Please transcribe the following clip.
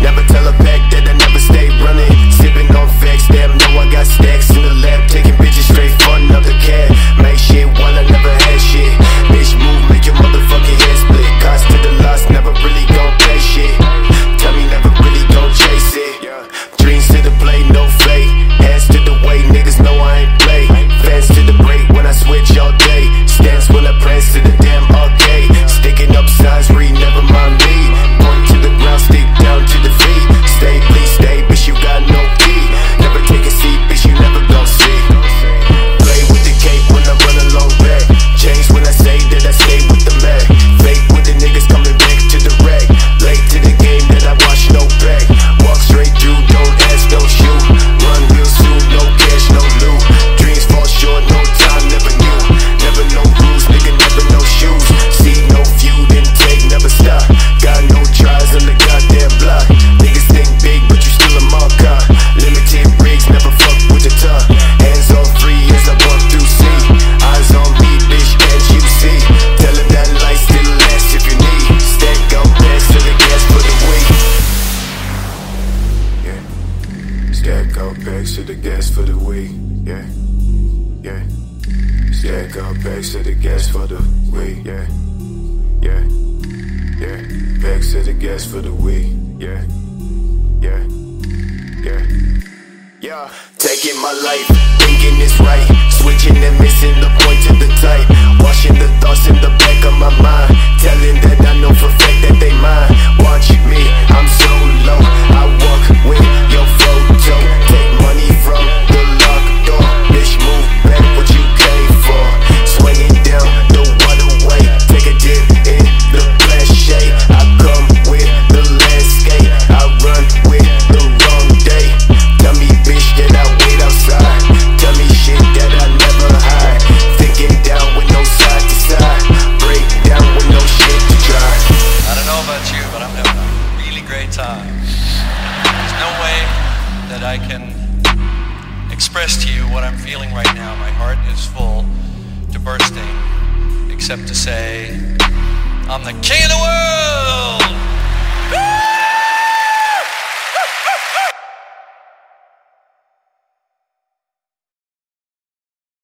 Never tell a pet weed, yeah, yeah. Stack up bags to the gas for the week. yeah, yeah, yeah. Bags to the gas for the week. yeah, yeah, yeah. Yeah, taking my life, thinking it's right, switching and missing the point to the type, washing the thoughts in the back of my mind, can express to you what I'm feeling right now. My heart is full to bursting, except to say, I'm the king of the world!